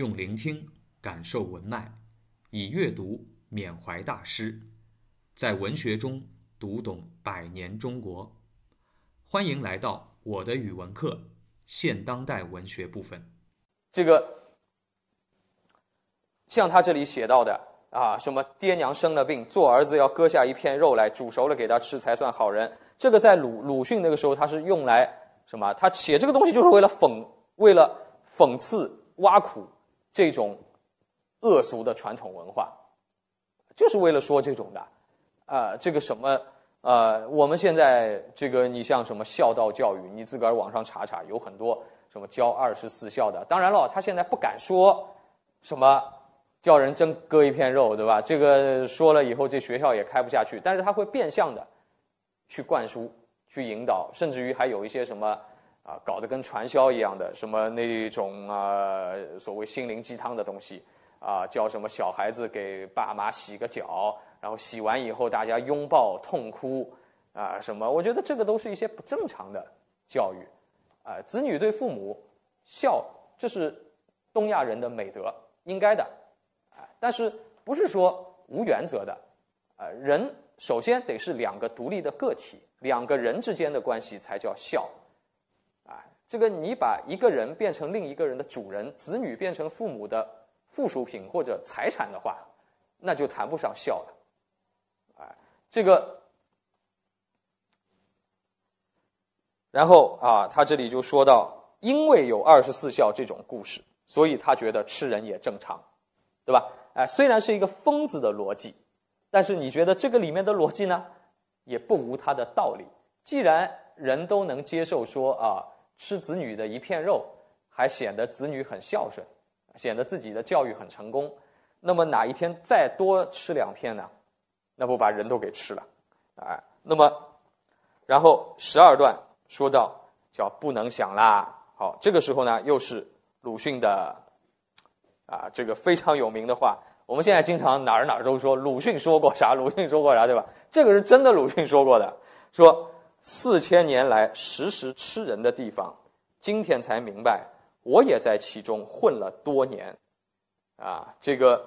用聆听感受文脉，以阅读缅怀大师，在文学中读懂百年中国。欢迎来到我的语文课现当代文学部分。这个像他这里写到的啊，什么爹娘生了病，做儿子要割下一片肉来煮熟了给他吃才算好人。这个在鲁鲁迅那个时候，他是用来什么？他写这个东西就是为了讽，为了讽刺、挖苦这种恶俗的传统文化，就是为了说这种的啊，这个什么呃，我们现在这个你像什么孝道教育，你自个儿网上查查，有很多什么教二十四孝的。当然了，他现在不敢说什么。叫人真割一片肉，对吧？这个说了以后，这学校也开不下去。但是他会变相的去灌输、去引导，甚至于还有一些什么啊，搞得跟传销一样的什么那种啊，所谓心灵鸡汤的东西啊，叫什么小孩子给爸妈洗个脚，然后洗完以后大家拥抱痛哭啊，什么？我觉得这个都是一些不正常的教育啊。子女对父母孝，这是东亚人的美德，应该的。啊但是不是说无原则的，啊，人首先得是两个独立的个体，两个人之间的关系才叫孝，这个你把一个人变成另一个人的主人，子女变成父母的附属品或者财产的话，那就谈不上孝了，啊，这个，然后啊，他这里就说到，因为有二十四孝这种故事，所以他觉得吃人也正常，对吧？哎，虽然是一个疯子的逻辑，但是你觉得这个里面的逻辑呢，也不无他的道理。既然人都能接受说啊，吃子女的一片肉，还显得子女很孝顺，显得自己的教育很成功，那么哪一天再多吃两片呢？那不把人都给吃了？哎，那么，然后十二段说到叫不能想啦。好，这个时候呢，又是鲁迅的。啊，这个非常有名的话，我们现在经常哪儿哪儿都说鲁迅说过啥，鲁迅说过啥，对吧？这个是真的，鲁迅说过的，说四千年来时时吃人的地方，今天才明白，我也在其中混了多年。啊，这个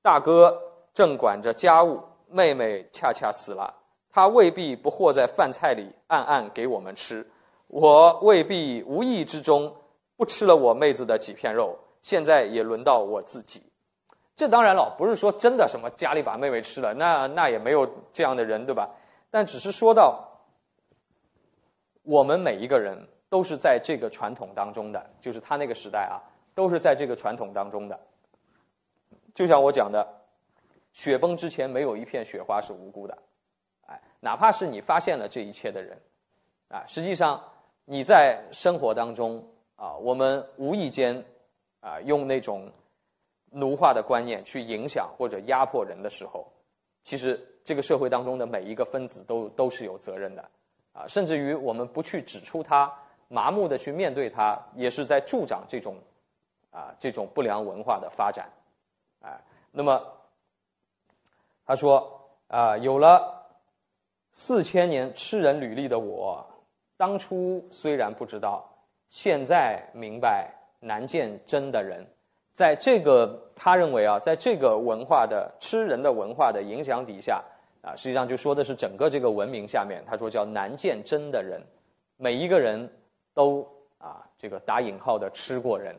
大哥正管着家务，妹妹恰恰死了，他未必不和在饭菜里暗暗给我们吃，我未必无意之中不吃了我妹子的几片肉。现在也轮到我自己，这当然了，不是说真的什么家里把妹妹吃了，那那也没有这样的人，对吧？但只是说到，我们每一个人都是在这个传统当中的，就是他那个时代啊，都是在这个传统当中的。就像我讲的，雪崩之前没有一片雪花是无辜的，哎，哪怕是你发现了这一切的人，啊，实际上你在生活当中啊，我们无意间。啊，用那种奴化的观念去影响或者压迫人的时候，其实这个社会当中的每一个分子都都是有责任的，啊，甚至于我们不去指出他，麻木的去面对它，也是在助长这种啊这种不良文化的发展，啊，那么他说啊，有了四千年吃人履历的我，当初虽然不知道，现在明白。难见真的人，在这个他认为啊，在这个文化的吃人的文化的影响底下啊，实际上就说的是整个这个文明下面，他说叫难见真的人，每一个人都啊这个打引号的吃过人，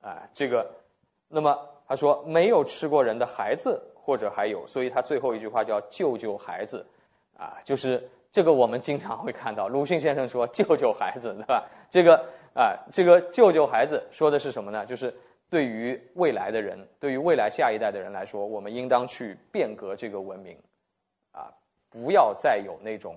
啊这个，那么他说没有吃过人的孩子或者还有，所以他最后一句话叫救救孩子，啊就是这个我们经常会看到鲁迅先生说救救孩子，对吧？这个。啊，这个救救孩子说的是什么呢？就是对于未来的人，对于未来下一代的人来说，我们应当去变革这个文明，啊，不要再有那种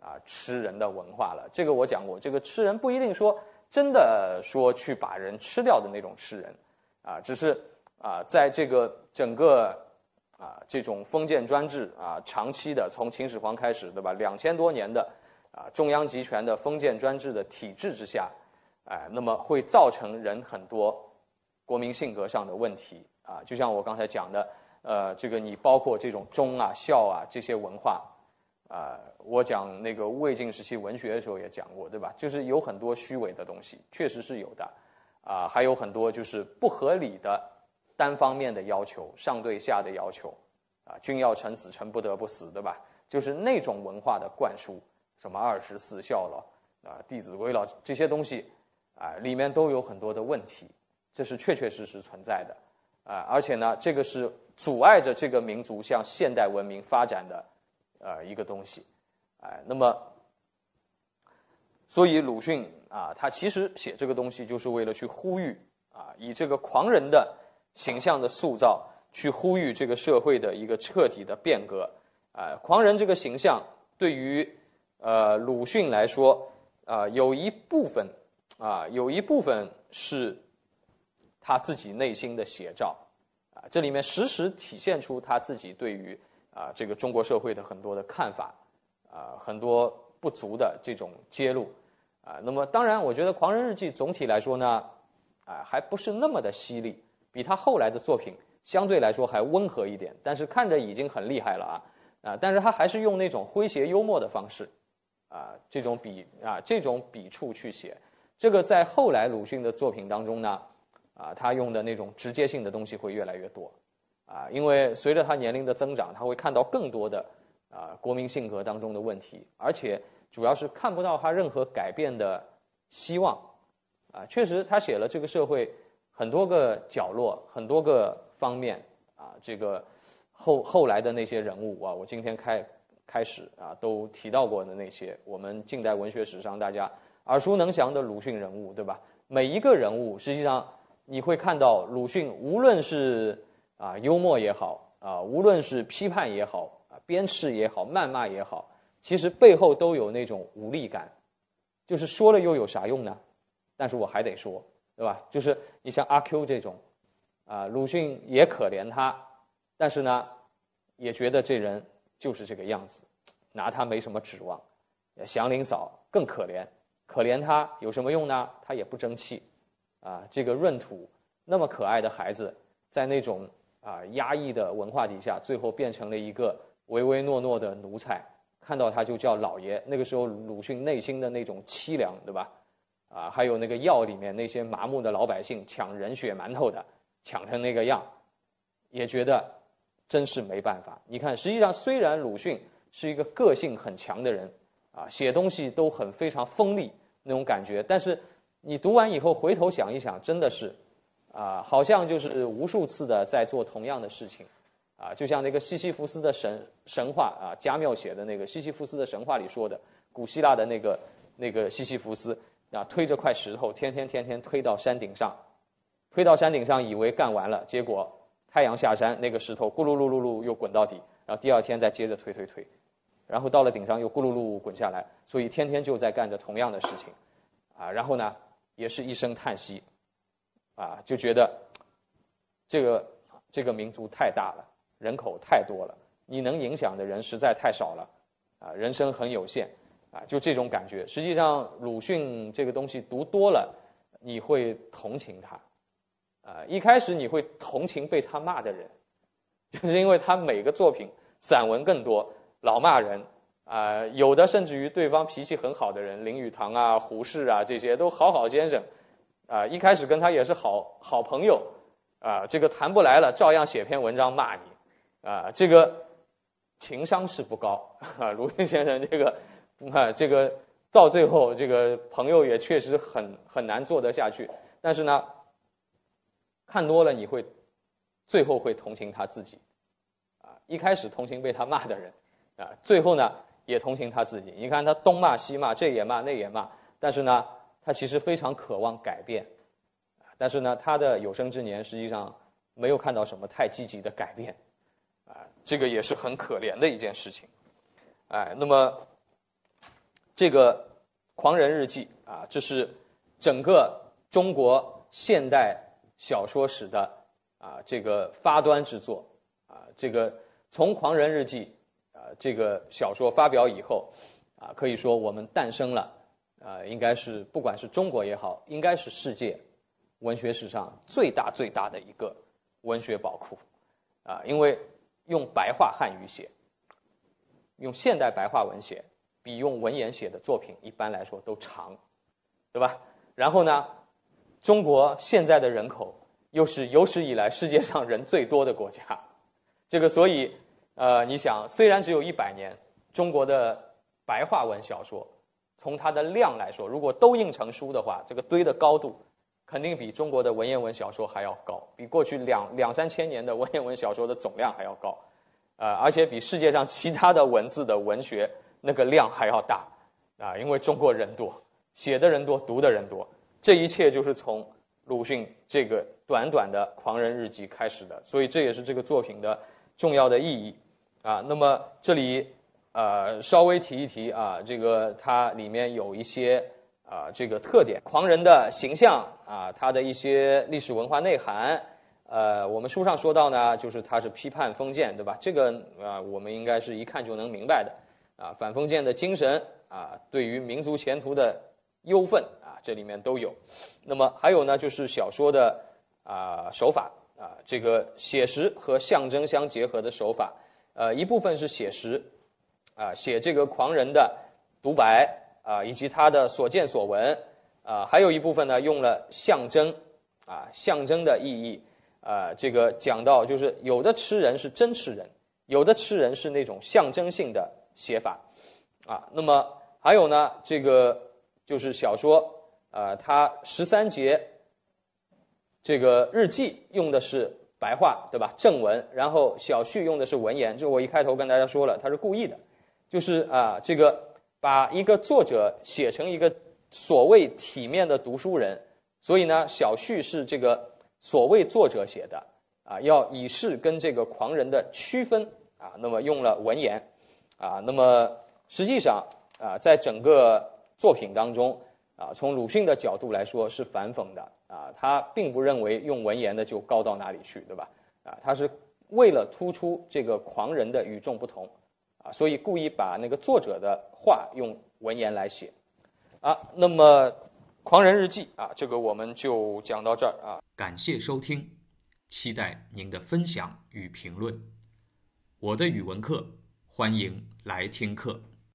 啊吃人的文化了。这个我讲过，这个吃人不一定说真的说去把人吃掉的那种吃人，啊，只是啊，在这个整个啊这种封建专制啊长期的从秦始皇开始，对吧？两千多年的啊中央集权的封建专制的体制之下。哎，那么会造成人很多国民性格上的问题啊，就像我刚才讲的，呃，这个你包括这种忠啊、孝啊这些文化，啊，我讲那个魏晋时期文学的时候也讲过，对吧？就是有很多虚伪的东西，确实是有的，啊，还有很多就是不合理的单方面的要求，上对下的要求，啊，君要臣死，臣不得不死，对吧？就是那种文化的灌输，什么二十四孝了，啊，弟子规了，这些东西，啊，里面都有很多的问题，这是确确实实存在的，啊，而且呢，这个是阻碍着这个民族向现代文明发展的，呃，一个东西，哎，那么，所以鲁迅啊，他其实写这个东西就是为了去呼吁啊，以这个狂人的形象的塑造，去呼吁这个社会的一个彻底的变革。啊，狂人这个形象对于呃鲁迅来说啊，有一部分啊，有一部分是他自己内心的写照啊，这里面时时体现出他自己对于啊这个中国社会的很多的看法啊，很多不足的这种揭露啊。那么，当然，我觉得《狂人日记》总体来说呢，啊，还不是那么的犀利，比他后来的作品相对来说还温和一点，但是看着已经很厉害了啊。啊，但是他还是用那种诙谐幽默的方式，啊，这种笔啊，这种笔触去写，这个在后来鲁迅的作品当中呢，啊，他用的那种直接性的东西会越来越多，啊，因为随着他年龄的增长，他会看到更多的啊国民性格当中的问题，而且主要是看不到他任何改变的希望，啊，确实他写了这个社会很多个角落，很多个方面，啊，这个。后后来的那些人物啊，我今天开开始啊，都提到过的那些，我们近代文学史上大家耳熟能详的鲁迅人物，对吧？每一个人物，实际上你会看到鲁迅，无论是啊幽默也好啊，无论是批判也好啊，鞭笞也好，谩骂也好，其实背后都有那种无力感，就是说了又有啥用呢？但是我还得说，对吧？就是你像阿 Q 这种，啊，鲁迅也可怜他。但是呢，也觉得这人就是这个样子，拿他没什么指望。祥林嫂更可怜，可怜他有什么用呢？他也不争气，啊，这个闰土那么可爱的孩子，在那种啊压抑的文化底下，最后变成了一个唯唯诺诺的奴才。看到他就叫老爷。那个时候鲁迅内心的那种凄凉，对吧？啊，还有那个药里面那些麻木的老百姓抢人血馒头的，抢成那个样，也觉得。真是没办法。你看，实际上虽然鲁迅是一个个性很强的人，啊，写东西都很非常锋利那种感觉，但是你读完以后回头想一想，真的是，啊，好像就是无数次的在做同样的事情，啊，就像那个西西弗斯的神神话啊，加缪写的那个西西弗斯的神话里说的，古希腊的那个那个西西弗斯啊，推着块石头，天天天天推到山顶上，推到山顶上以为干完了，结果。太阳下山，那个石头咕噜噜噜噜又滚到底，然后第二天再接着推推推，然后到了顶上又咕噜噜滚下来，所以天天就在干着同样的事情，啊，然后呢，也是一声叹息，啊，就觉得这个这个民族太大了，人口太多了，你能影响的人实在太少了，啊，人生很有限，啊，就这种感觉。实际上，鲁迅这个东西读多了，你会同情他。啊，一开始你会同情被他骂的人，就是因为他每个作品散文更多，老骂人啊，有的甚至于对方脾气很好的人，林语堂啊、胡适啊这些都好好先生，啊，一开始跟他也是好好朋友，啊，这个谈不来了，照样写篇文章骂你，啊，这个情商是不高啊，鲁迅先生这个啊，这个到最后这个朋友也确实很很难做得下去，但是呢。看多了，你会最后会同情他自己，啊，一开始同情被他骂的人，啊，最后呢也同情他自己。你看他东骂西骂，这也骂那也骂，但是呢，他其实非常渴望改变，但是呢，他的有生之年实际上没有看到什么太积极的改变，啊，这个也是很可怜的一件事情，哎，那么这个《狂人日记》啊，这是整个中国现代。小说史的啊，这个发端之作啊，这个从《狂人日记》啊这个小说发表以后啊，可以说我们诞生了呃，应该是不管是中国也好，应该是世界文学史上最大最大的一个文学宝库啊，因为用白话汉语写，用现代白话文写，比用文言写的作品一般来说都长，对吧？然后呢？中国现在的人口又是有史以来世界上人最多的国家，这个所以，呃，你想，虽然只有一百年，中国的白话文小说，从它的量来说，如果都印成书的话，这个堆的高度，肯定比中国的文言文小说还要高，比过去两两三千年的文言文小说的总量还要高，呃，而且比世界上其他的文字的文学那个量还要大，啊，因为中国人多，写的人多，读的人多。这一切就是从鲁迅这个短短的《狂人日记》开始的，所以这也是这个作品的重要的意义啊。那么这里呃稍微提一提啊，这个它里面有一些啊这个特点，狂人的形象啊，他的一些历史文化内涵。呃，我们书上说到呢，就是他是批判封建，对吧？这个啊，我们应该是一看就能明白的啊，反封建的精神啊，对于民族前途的忧愤啊。这里面都有，那么还有呢，就是小说的啊手法啊，这个写实和象征相结合的手法，呃，一部分是写实，啊，写这个狂人的独白啊，以及他的所见所闻啊，还有一部分呢，用了象征啊，象征的意义啊，这个讲到就是有的吃人是真吃人，有的吃人是那种象征性的写法啊，那么还有呢，这个就是小说。啊，他十三节这个日记用的是白话，对吧？正文，然后小序用的是文言。就我一开头跟大家说了，他是故意的，就是啊，这个把一个作者写成一个所谓体面的读书人，所以呢，小序是这个所谓作者写的啊，要以示跟这个狂人的区分啊，那么用了文言啊，那么实际上啊，在整个作品当中。啊，从鲁迅的角度来说是反讽的啊，他并不认为用文言的就高到哪里去，对吧？啊，他是为了突出这个狂人的与众不同，啊，所以故意把那个作者的话用文言来写，啊，那么《狂人日记》啊，这个我们就讲到这儿啊。感谢收听，期待您的分享与评论。我的语文课，欢迎来听课。